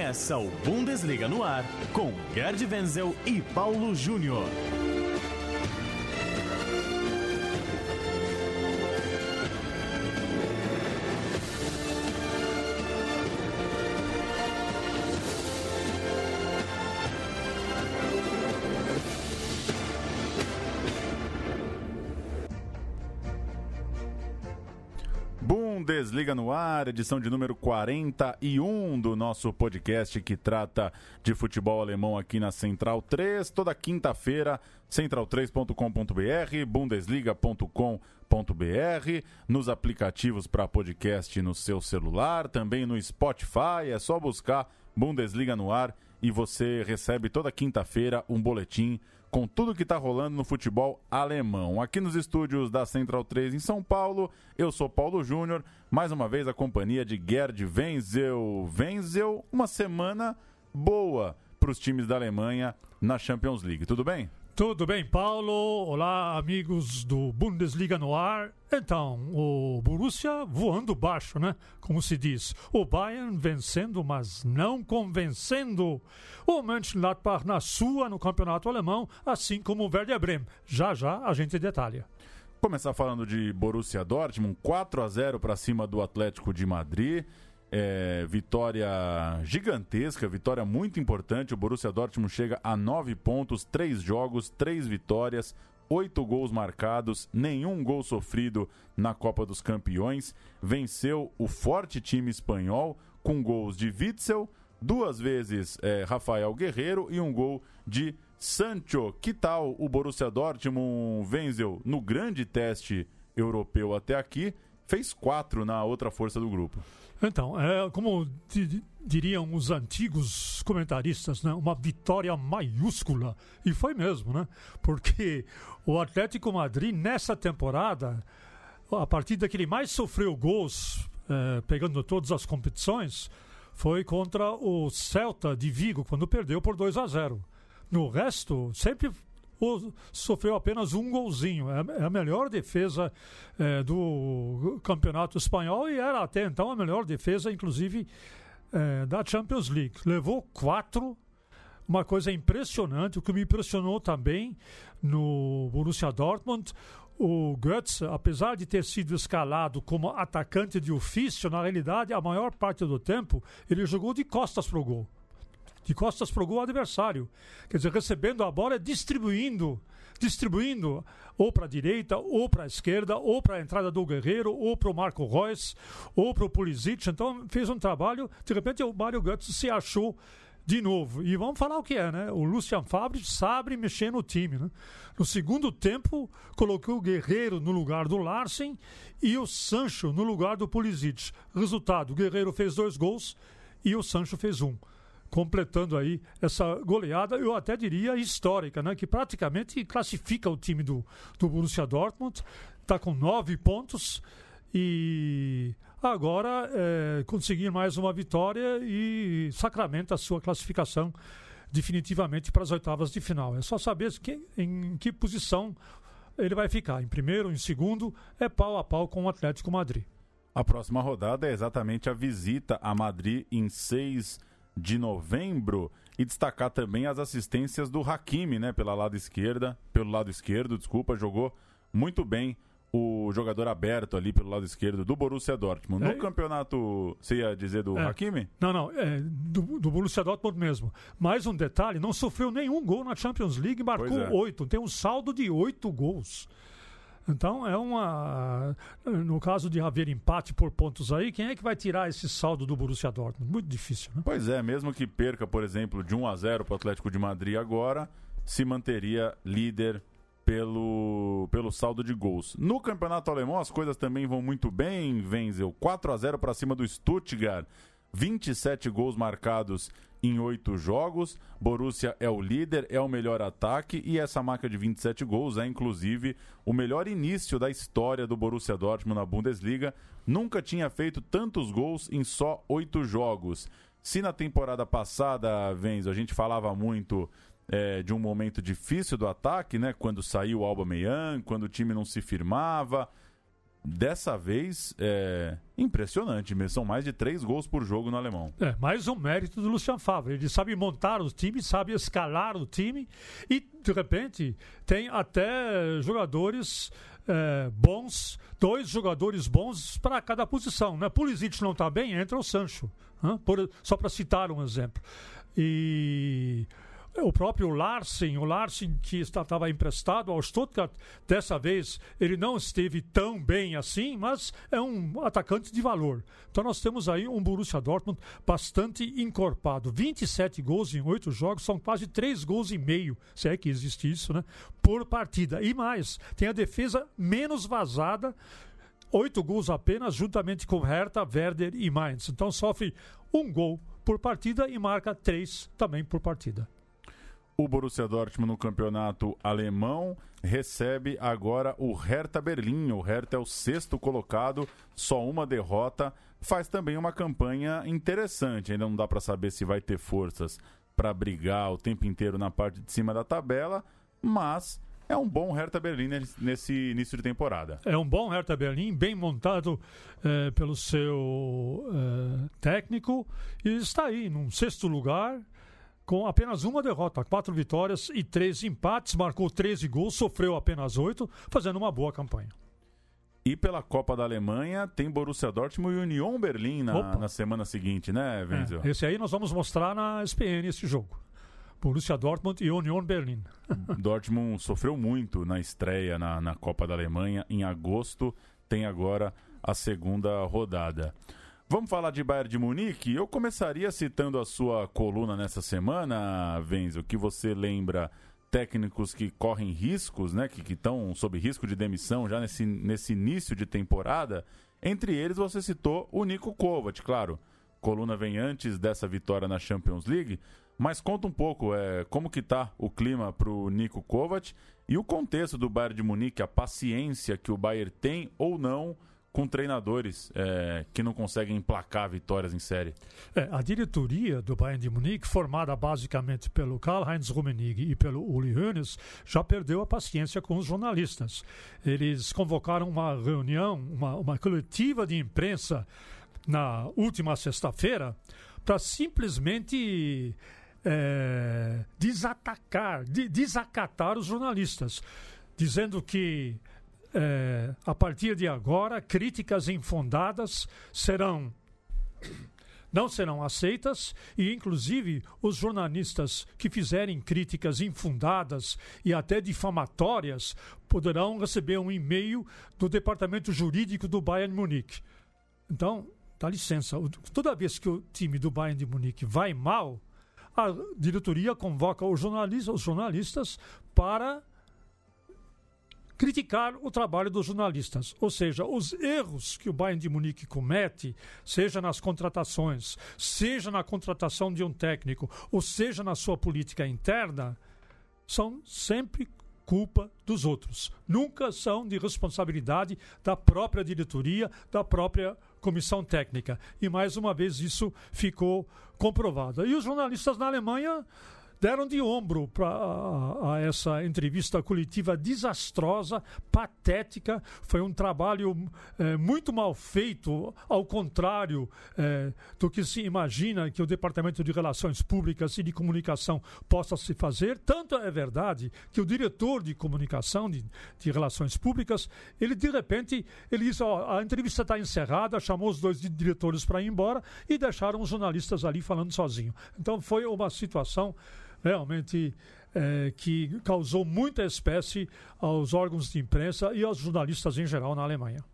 Começa o Bundesliga no ar com Gerd Wenzel e Paulo Júnior. Ar, edição de número 41 do nosso podcast que trata de futebol alemão aqui na Central 3, toda quinta-feira, central3.com.br, bundesliga.com.br, nos aplicativos para podcast no seu celular, também no Spotify, é só buscar Bundesliga no ar e você recebe toda quinta-feira um boletim com tudo que está rolando no futebol alemão. Aqui nos estúdios da Central 3 em São Paulo, eu sou Paulo Júnior, mais uma vez a companhia de Gerd Wenzel. Wenzel, uma semana boa para os times da Alemanha na Champions League. Tudo bem? Tudo bem, Paulo? Olá, amigos do Bundesliga no ar. Então, o Borussia voando baixo, né? Como se diz. O Bayern vencendo, mas não convencendo. O Mönchengladbach na sua no campeonato alemão, assim como o Werder Bremen. Já já a gente detalha. Começar falando de Borussia Dortmund, 4 a 0 para cima do Atlético de Madrid. É, vitória gigantesca, vitória muito importante. O Borussia Dortmund chega a nove pontos, três jogos, três vitórias, oito gols marcados, nenhum gol sofrido na Copa dos Campeões. Venceu o forte time espanhol com gols de Witzel, duas vezes é, Rafael Guerreiro e um gol de Sancho. Que tal o Borussia Dortmund venceu no grande teste europeu até aqui? Fez quatro na outra força do grupo. Então, é, como diriam os antigos comentaristas, né, uma vitória maiúscula. E foi mesmo, né? Porque o Atlético Madrid, nessa temporada, a partida que ele mais sofreu gols, é, pegando todas as competições, foi contra o Celta de Vigo, quando perdeu por 2 a 0. No resto, sempre sofreu apenas um golzinho. É, é a melhor defesa é, do campeonato espanhol e era até então a melhor defesa, inclusive, é, da Champions League. Levou quatro uma coisa impressionante, o que me impressionou também no Borussia Dortmund, o Götze, apesar de ter sido escalado como atacante de ofício, na realidade, a maior parte do tempo, ele jogou de costas para o gol de costas para o gol adversário. Quer dizer, recebendo a bola, distribuindo, distribuindo ou para a direita, ou para a esquerda, ou para a entrada do Guerreiro, ou para o Marco Reus, ou para o Pulisic. Então fez um trabalho, de repente o Mário Götze se achou de novo. E vamos falar o que é, né? O Lucian Fabre sabe mexer no time, né? No segundo tempo, colocou o Guerreiro no lugar do Larsen e o Sancho no lugar do Pulisic. Resultado, o Guerreiro fez dois gols e o Sancho fez um completando aí essa goleada, eu até diria histórica, né? que praticamente classifica o time do, do Borussia Dortmund, está com nove pontos e agora é, conseguir mais uma vitória e sacramenta a sua classificação definitivamente para as oitavas de final. É só saber que, em que posição ele vai ficar, em primeiro, em segundo, é pau a pau com o Atlético Madrid. A próxima rodada é exatamente a visita a Madrid em 6 de novembro e destacar também as assistências do Hakimi, né, pela lado esquerda, pelo lado esquerdo, desculpa, jogou muito bem o jogador aberto ali pelo lado esquerdo do Borussia Dortmund. No é, campeonato, você ia dizer do é, Hakimi? Não, não, é, do, do, Borussia Dortmund mesmo. Mais um detalhe, não sofreu nenhum gol na Champions League, marcou é. oito, tem um saldo de oito gols. Então é uma. No caso de haver empate por pontos aí, quem é que vai tirar esse saldo do Borussia Dortmund? Muito difícil, né? Pois é, mesmo que perca, por exemplo, de 1 a 0 para o Atlético de Madrid agora, se manteria líder pelo, pelo saldo de gols. No campeonato alemão as coisas também vão muito bem, Wenzel. 4 a 0 para cima do Stuttgart. 27 gols marcados em oito jogos. Borussia é o líder, é o melhor ataque e essa marca de 27 gols é inclusive o melhor início da história do Borussia Dortmund na Bundesliga. Nunca tinha feito tantos gols em só oito jogos. Se na temporada passada, Venzo, a gente falava muito é, de um momento difícil do ataque, né? Quando saiu o Alba Meyang, quando o time não se firmava dessa vez é impressionante mesmo. São mais de três gols por jogo no alemão. É, mais um mérito do Lucian Favre. Ele sabe montar o time, sabe escalar o time e, de repente, tem até jogadores é, bons, dois jogadores bons para cada posição. Né? Pulisic não está bem, entra o Sancho. Por, só para citar um exemplo. E o próprio Larsen, o Larsen que estava emprestado ao Stuttgart, dessa vez ele não esteve tão bem assim, mas é um atacante de valor. Então nós temos aí um Borussia Dortmund bastante encorpado. 27 gols em 8 jogos, são quase 3 gols e meio, se é que existe isso, né? Por partida. E mais, tem a defesa menos vazada, oito gols apenas, juntamente com Hertha, Werder e Mainz. Então sofre um gol por partida e marca três também por partida. O Borussia Dortmund no campeonato alemão recebe agora o Hertha Berlim. O Hertha é o sexto colocado, só uma derrota. Faz também uma campanha interessante. Ainda não dá para saber se vai ter forças para brigar o tempo inteiro na parte de cima da tabela, mas é um bom Hertha Berlim nesse início de temporada. É um bom Hertha Berlim, bem montado eh, pelo seu eh, técnico e está aí num sexto lugar com apenas uma derrota, quatro vitórias e três empates, marcou 13 gols, sofreu apenas oito, fazendo uma boa campanha. E pela Copa da Alemanha tem Borussia Dortmund e Union Berlim na, na semana seguinte, né, Wenzel? É, esse aí nós vamos mostrar na SPN esse jogo. Borussia Dortmund e Union Berlim. Dortmund sofreu muito na estreia na, na Copa da Alemanha em agosto, tem agora a segunda rodada. Vamos falar de Bayern de Munique? Eu começaria citando a sua coluna nessa semana, Venzo, que você lembra técnicos que correm riscos, né, que estão sob risco de demissão já nesse, nesse início de temporada. Entre eles, você citou o Nico Kovac, claro. Coluna vem antes dessa vitória na Champions League, mas conta um pouco é, como que tá o clima para o Nico Kovac e o contexto do Bayern de Munique, a paciência que o Bayern tem ou não com treinadores é, que não conseguem emplacar vitórias em série. É, a diretoria do Bayern de Munique, formada basicamente pelo Karl-Heinz Rummenigge e pelo Uli Hoeneß, já perdeu a paciência com os jornalistas. Eles convocaram uma reunião, uma, uma coletiva de imprensa na última sexta-feira para simplesmente é, desatacar, de, desacatar os jornalistas, dizendo que é, a partir de agora, críticas infundadas serão não serão aceitas e, inclusive, os jornalistas que fizerem críticas infundadas e até difamatórias poderão receber um e-mail do departamento jurídico do Bayern Munique. Então, dá licença, toda vez que o time do Bayern de Munique vai mal, a diretoria convoca os jornalistas, os jornalistas para criticar o trabalho dos jornalistas, ou seja, os erros que o Bayern de Munique comete, seja nas contratações, seja na contratação de um técnico, ou seja na sua política interna, são sempre culpa dos outros. Nunca são de responsabilidade da própria diretoria, da própria comissão técnica. E mais uma vez isso ficou comprovado. E os jornalistas na Alemanha deram de ombro para a, essa entrevista coletiva desastrosa, patética. Foi um trabalho é, muito mal feito, ao contrário é, do que se imagina que o Departamento de Relações Públicas e de Comunicação possa se fazer. Tanto é verdade que o diretor de comunicação, de, de Relações Públicas, ele de repente ele disse: ó, a entrevista está encerrada, chamou os dois diretores para ir embora e deixaram os jornalistas ali falando sozinho. Então foi uma situação realmente é, que causou muita espécie aos órgãos de imprensa e aos jornalistas em geral na Alemanha.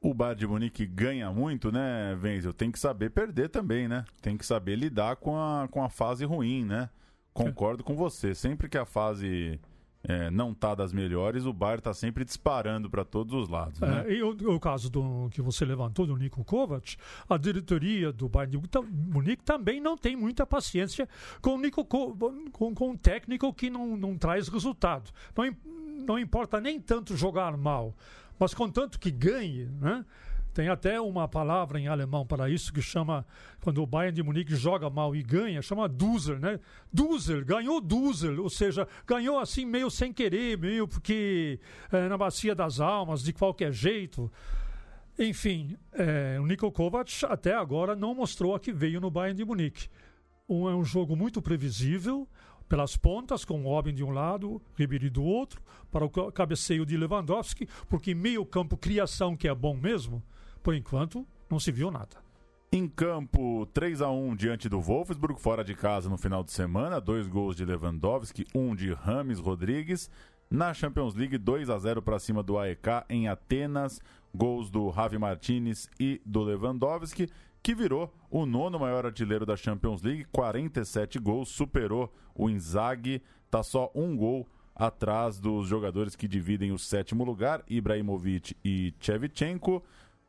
O Bayern de Munique ganha muito, né, Wenzel? Tem que saber perder também, né? Tem que saber lidar com a, com a fase ruim, né? Concordo com você. Sempre que a fase é, não está das melhores, o Bayern está sempre disparando para todos os lados. Né? É, e o, o, caso do, que você levantou do Nico Kovac, a diretoria do Bayern de Munique também não tem muita paciência com o Nico com, com um técnico que não, não traz resultado. Não, não importa nem tanto jogar mal, mas contanto que ganhe, né? Tem até uma palavra em alemão para isso que chama, quando o Bayern de Munique joga mal e ganha, chama Dusel, né? Dusel, ganhou Dusel, ou seja, ganhou assim meio sem querer, meio porque é, na bacia das almas, de qualquer jeito. Enfim, é, o Niko Kovac até agora não mostrou a que veio no Bayern de Munique. Um, é um jogo muito previsível, pelas pontas, com o Robin de um lado, Ribéry do outro, para o cabeceio de Lewandowski, porque meio campo criação que é bom mesmo, por enquanto não se viu nada. Em campo, 3 a 1 diante do Wolfsburg, fora de casa no final de semana, dois gols de Lewandowski, um de Rames Rodrigues. Na Champions League, 2 a 0 para cima do AEK em Atenas, gols do Javi Martinez e do Lewandowski que virou o nono maior artilheiro da Champions League, 47 gols, superou o Inzaghi, tá só um gol atrás dos jogadores que dividem o sétimo lugar, Ibrahimovic e Shevchenko.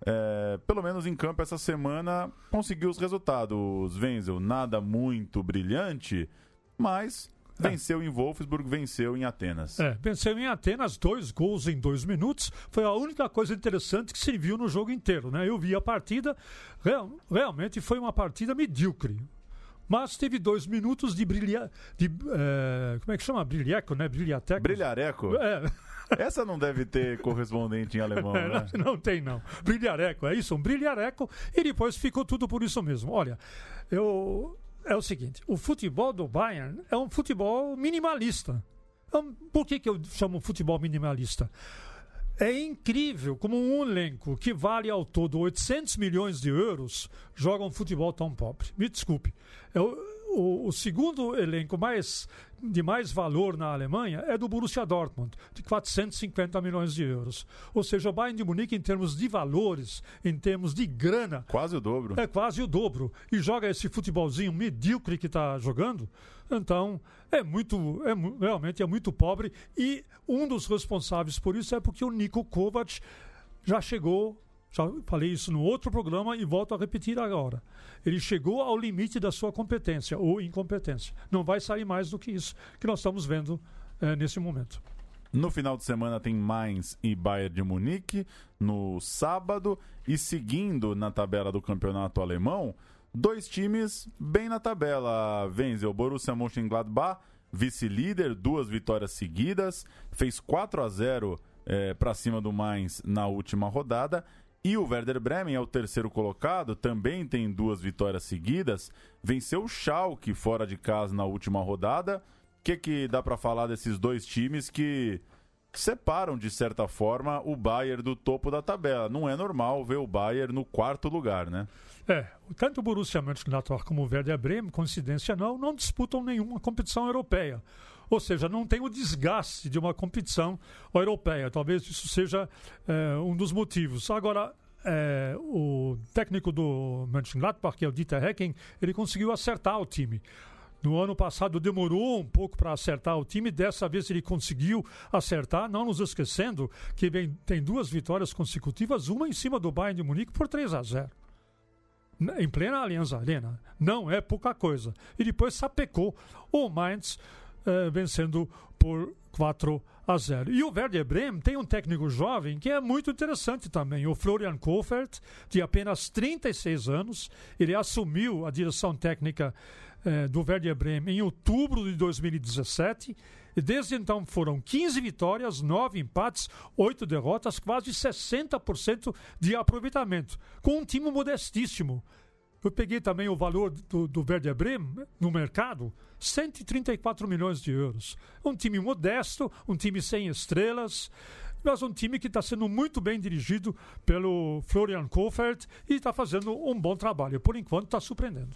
É, pelo menos em campo essa semana conseguiu os resultados. Wenzel, nada muito brilhante, mas Venceu em Wolfsburg, venceu em Atenas. É, venceu em Atenas, dois gols em dois minutos. Foi a única coisa interessante que se viu no jogo inteiro. Né? Eu vi a partida, real, realmente foi uma partida medíocre. Mas teve dois minutos de brilha. De, é, como é que chama? Brilheco, né? Brilhateco. Brilhareco? É. Essa não deve ter correspondente em alemão, é, né? Não, não, tem, não. Brilhareco, é isso, um brilhareco. E depois ficou tudo por isso mesmo. Olha, eu é o seguinte: o futebol do Bayern é um futebol minimalista. Então, por que, que eu chamo futebol minimalista? É incrível como um elenco que vale ao todo 800 milhões de euros joga um futebol tão pobre. Me desculpe. Eu, o, o, segundo elenco mais, de mais valor na Alemanha é do Borussia Dortmund, de 450 milhões de euros. Ou seja, o Bayern de Munique, em termos de valores, em termos de grana. Quase o dobro. É quase o dobro. E joga esse futebolzinho medíocre que está jogando. Então, é muito. É, realmente é muito pobre. E um dos responsáveis por isso é porque o Nico Kovac já chegou já falei isso no outro programa e volto a repetir agora. Ele chegou ao limite da sua competência ou incompetência. Não vai sair mais do que isso que nós estamos vendo é, nesse momento. No final de semana tem Mainz e Bayern de Munique. No sábado, e seguindo na tabela do campeonato alemão, dois times bem na tabela. Vence o Borussia Mönchengladbach, vice-líder, duas vitórias seguidas, fez 4 a 0 é, para cima do Mainz na última rodada e o Werder Bremen é o terceiro colocado, também tem duas vitórias seguidas. Venceu o Schalke fora de casa na última rodada. O que, que dá para falar desses dois times que separam, de certa forma, o Bayern do topo da tabela? Não é normal ver o Bayern no quarto lugar, né? É, tanto o Borussia Mönchengladbach como o Werder Bremen, coincidência não, não disputam nenhuma competição europeia. Ou seja, não tem o desgaste de uma competição europeia. Talvez isso seja é, um dos motivos. Agora, é, o técnico do Mönchengladbach, que é o Dieter Hecking, ele conseguiu acertar o time. No ano passado demorou um pouco para acertar o time, dessa vez ele conseguiu acertar, não nos esquecendo que vem, tem duas vitórias consecutivas, uma em cima do Bayern de Munique por 3 a 0 em plena Aliança Arena. Não é pouca coisa. E depois sapecou o Mainz eh, vencendo por 4 a 0. E o Werder Bremen tem um técnico jovem que é muito interessante também, o Florian Kohfeldt, de apenas 36 anos. Ele assumiu a direção técnica eh, do Werder Bremen em outubro de 2017. E desde então foram 15 vitórias, 9 empates, 8 derrotas, quase 60% de aproveitamento, com um time modestíssimo. Eu peguei também o valor do, do Werder Bremen no mercado, 134 milhões de euros. Um time modesto, um time sem estrelas, mas um time que está sendo muito bem dirigido pelo Florian Kohfeldt e está fazendo um bom trabalho. Por enquanto está surpreendendo.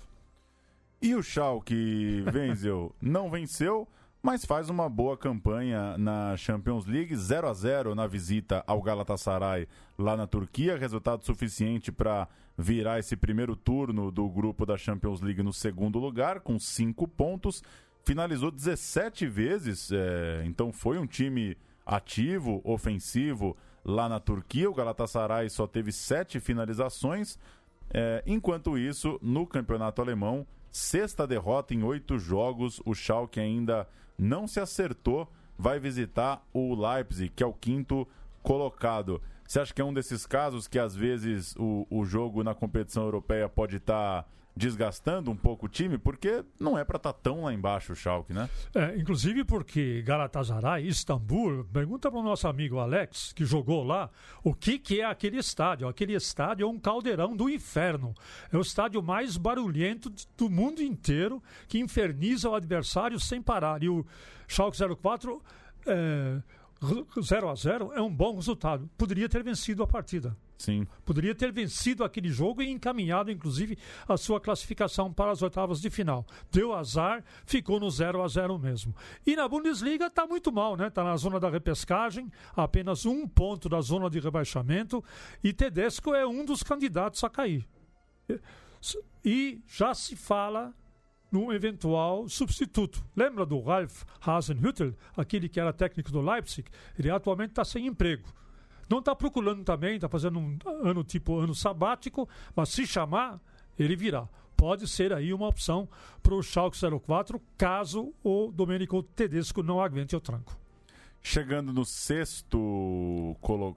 E o Schalke venceu? não venceu, mas faz uma boa campanha na Champions League, 0 a 0 na visita ao Galatasaray lá na Turquia, resultado suficiente para virar esse primeiro turno do grupo da Champions League no segundo lugar, com cinco pontos, finalizou 17 vezes, é, então foi um time ativo, ofensivo lá na Turquia. O Galatasaray só teve sete finalizações. É, enquanto isso, no campeonato alemão, sexta derrota em oito jogos. O Schalke ainda não se acertou, vai visitar o Leipzig, que é o quinto colocado. Você acha que é um desses casos que às vezes o, o jogo na competição europeia pode estar. Tá desgastando um pouco o time, porque não é para estar tá tão lá embaixo o Schalke, né? É, inclusive porque Galatasaray, Istambul, pergunta para o nosso amigo Alex, que jogou lá, o que, que é aquele estádio? Aquele estádio é um caldeirão do inferno. É o estádio mais barulhento do mundo inteiro, que inferniza o adversário sem parar. E o Schalke 04... É, 0 a 0 é um bom resultado. Poderia ter vencido a partida. Sim. Poderia ter vencido aquele jogo e encaminhado, inclusive, a sua classificação para as oitavas de final. Deu azar, ficou no 0 a 0 mesmo. E na Bundesliga está muito mal, né? Está na zona da repescagem, apenas um ponto da zona de rebaixamento, e Tedesco é um dos candidatos a cair. E já se fala num eventual substituto. Lembra do Ralf Hasenhüttl, aquele que era técnico do Leipzig? Ele atualmente está sem emprego. Não está procurando também, está fazendo um ano tipo ano sabático, mas se chamar, ele virá. Pode ser aí uma opção para o Schalke 04, caso o Domenico Tedesco não aguente o tranco. Chegando no sexto,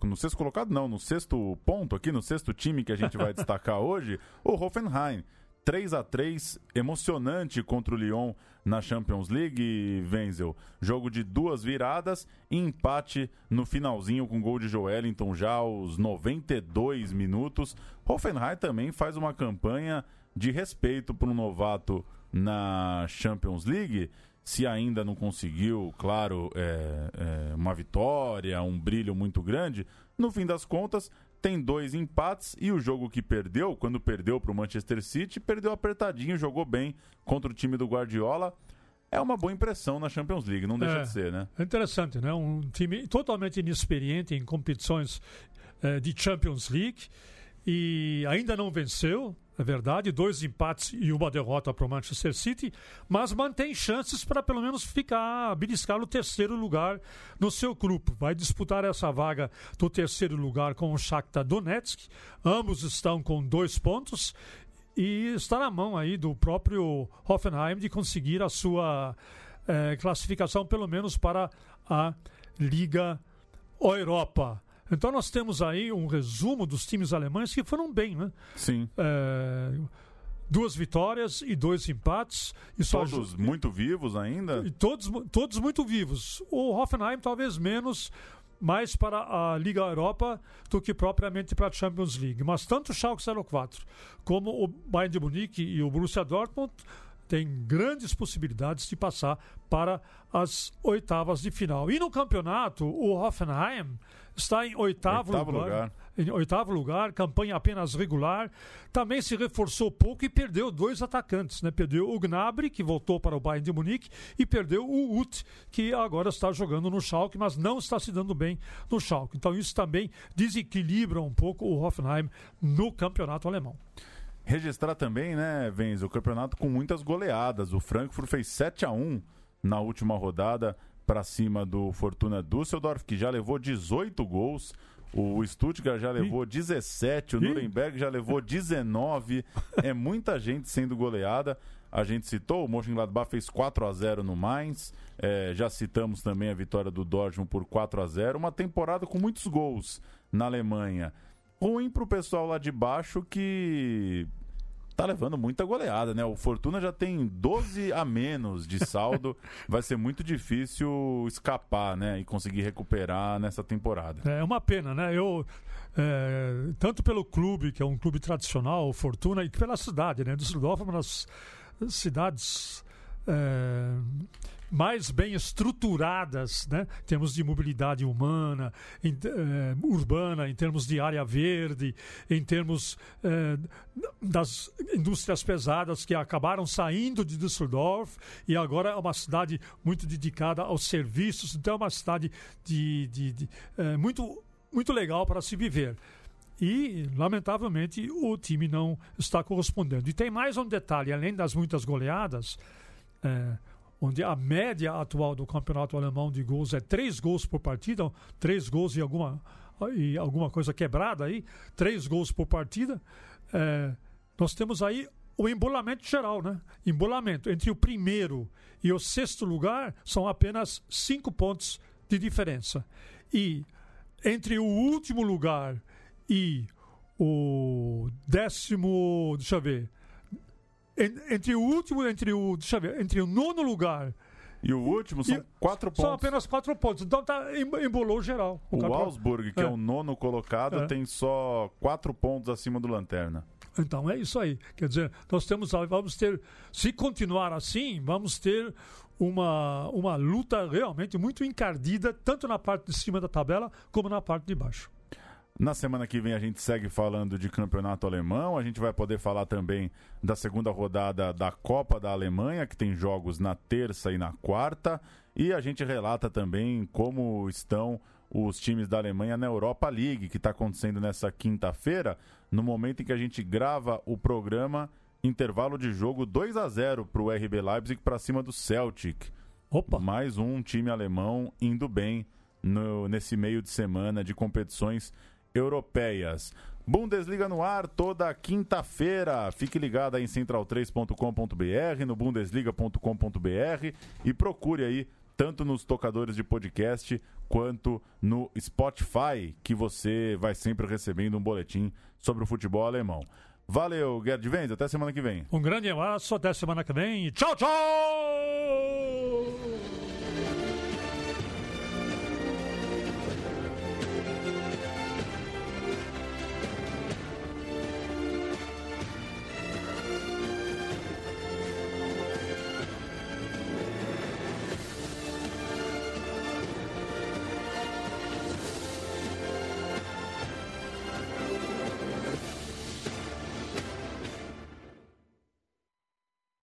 no sexto colocado, não, no sexto ponto aqui, no sexto time que a gente vai destacar hoje, o Hoffenheim 3 a 3 emocionante contra o Lyon na Champions League, Wenzel. Jogo de duas viradas e empate no finalzinho com gol de Joelinton já aos 92 minutos. Hoffenheim também faz uma campanha de respeito para um novato na Champions League. Se ainda não conseguiu, claro, é, é, uma vitória, um brilho muito grande, no fim das contas, tem dois empates e o jogo que perdeu, quando perdeu para o Manchester City, perdeu apertadinho, jogou bem contra o time do Guardiola. É uma boa impressão na Champions League, não deixa é, de ser, né? É interessante, né? Um time totalmente inexperiente em competições eh, de Champions League e ainda não venceu, é verdade, dois empates e uma derrota para o Manchester City, mas mantém chances para pelo menos ficar, beliscar o terceiro lugar no seu grupo. Vai disputar essa vaga do terceiro lugar com o Shakhtar Donetsk. Ambos estão com dois pontos e está na mão aí do próprio Hoffenheim de conseguir a sua eh, classificação pelo menos para a Liga Europa. Então nós temos aí um resumo dos times alemães que foram bem, né? Sim. É, duas vitórias e dois empates. E todos só... muito vivos ainda? E todos, todos muito vivos. O Hoffenheim talvez menos, mais para a Liga Europa do que propriamente para a Champions League. Mas tanto o Schalke 04 como o Bayern de Munique e o Borussia Dortmund têm grandes possibilidades de passar para as oitavas de final. E no campeonato, o Hoffenheim está em oitavo, oitavo lugar, lugar. Em oitavo lugar, campanha apenas regular. Também se reforçou pouco e perdeu dois atacantes. Né? Perdeu o Gnabry, que voltou para o Bayern de Munique, e perdeu o Ut, que agora está jogando no Schalke, mas não está se dando bem no Schalke. Então isso também desequilibra um pouco o Hoffenheim no campeonato alemão. Registrar também, né, Venz, o campeonato com muitas goleadas. O Frankfurt fez 7 a 1 na última rodada para cima do Fortuna Düsseldorf, que já levou 18 gols. O Stuttgart já levou 17, o Nuremberg já levou 19. É muita gente sendo goleada. A gente citou, o Mönchengladbach fez 4 a 0 no Mainz. É, já citamos também a vitória do Dortmund por 4 a 0 Uma temporada com muitos gols na Alemanha. Ruim para o pessoal lá de baixo que tá levando muita goleada, né? O Fortuna já tem 12 a menos de saldo. Vai ser muito difícil escapar, né? E conseguir recuperar nessa temporada. É uma pena, né? Eu. É, tanto pelo clube, que é um clube tradicional, o Fortuna, e pela cidade, né? Düsseldorf é uma das cidades. É, mais bem estruturadas, né? em termos de mobilidade humana, em, eh, urbana, em termos de área verde, em termos eh, das indústrias pesadas que acabaram saindo de Düsseldorf e agora é uma cidade muito dedicada aos serviços, então é uma cidade de, de, de eh, muito, muito legal para se viver. E, lamentavelmente, o time não está correspondendo. E tem mais um detalhe: além das muitas goleadas, é, onde a média atual do campeonato alemão de gols é três gols por partida, três gols e alguma, e alguma coisa quebrada aí, três gols por partida, é, nós temos aí o embolamento geral, né? Embolamento entre o primeiro e o sexto lugar são apenas cinco pontos de diferença. E entre o último lugar e o décimo, deixa eu ver, entre o último, entre o, deixa eu ver, entre o nono lugar e o último são e, quatro pontos. São apenas quatro pontos. Então tá, embolou geral. O, o Augsburg, que é. é. o nono colocado, é. tem só quatro pontos acima do Lanterna. Então é isso aí. Quer dizer, nós temos, vamos ter, se continuar assim, vamos ter uma, uma luta realmente muito encardida, tanto na parte de cima da tabela como na parte de baixo. Na semana que vem a gente segue falando de campeonato alemão. A gente vai poder falar também da segunda rodada da Copa da Alemanha, que tem jogos na terça e na quarta. E a gente relata também como estão os times da Alemanha na Europa League, que está acontecendo nessa quinta-feira, no momento em que a gente grava o programa. Intervalo de jogo 2 a 0 para o RB Leipzig para cima do Celtic. Opa. Mais um time alemão indo bem no, nesse meio de semana de competições europeias. Bundesliga no ar toda quinta-feira. Fique ligado aí em central3.com.br, no bundesliga.com.br e procure aí tanto nos tocadores de podcast quanto no Spotify, que você vai sempre recebendo um boletim sobre o futebol alemão. Valeu, Gerd Venz, até semana que vem. Um grande abraço, até semana que vem. Tchau, tchau!